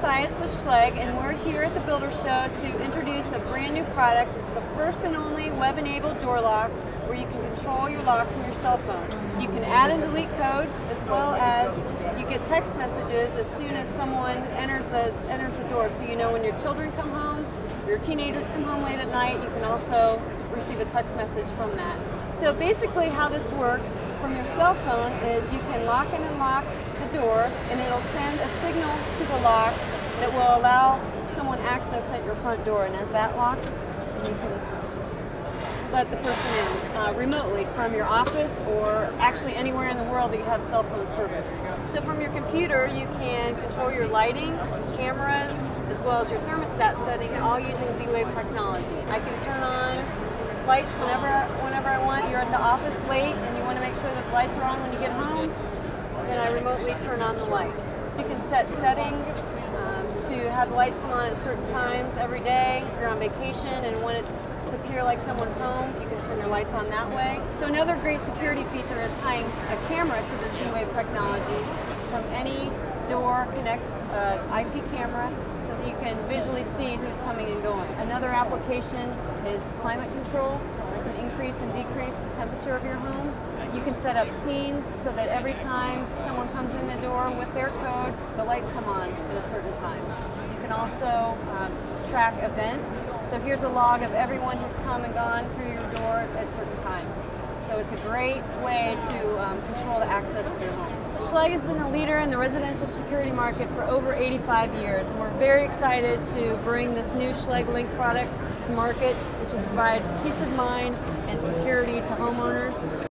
Mathias with Schlage, and we're here at the Builder Show to introduce a brand new product. It's the first and only web-enabled door lock where you can control your lock from your cell phone. You can add and delete codes as well as you get text messages as soon as someone enters the enters the door. So you know when your children come home, your teenagers come home late at night, you can also receive a text message from that. So basically how this works from your cell phone is you can lock and unlock the door and it'll send a signal to the lock that will allow someone access at your front door and as that locks then you can let the person in uh, remotely from your office or actually anywhere in the world that you have cell phone service. So from your computer you can control your lighting, cameras, as well as your thermostat setting all using Z-Wave technology. I can turn on lights whenever whenever I want. You're at the office late and you want to make sure that the lights are on when you get home, then I remotely turn on the lights. You can set settings um, to have the lights come on at certain times every day. If you're on vacation and want it to appear like someone's home, you can turn your lights on that way. So another great security feature is tying a camera to the Z-Wave technology door connect uh, IP camera so that you can visually see who's coming and going. Another application is climate control. You can increase and decrease the temperature of your home. You can set up scenes so that every time someone comes in the door with their code, the lights come on at a certain time. You can also um, track events. So here's a log of everyone who's come and gone through your door at certain times. So it's a great way to um, control the access of your home. Schlage has been a leader in the residential security market for over 85 years, and we're very excited to bring this new Schlage Link product to market, which will provide peace of mind and security to homeowners.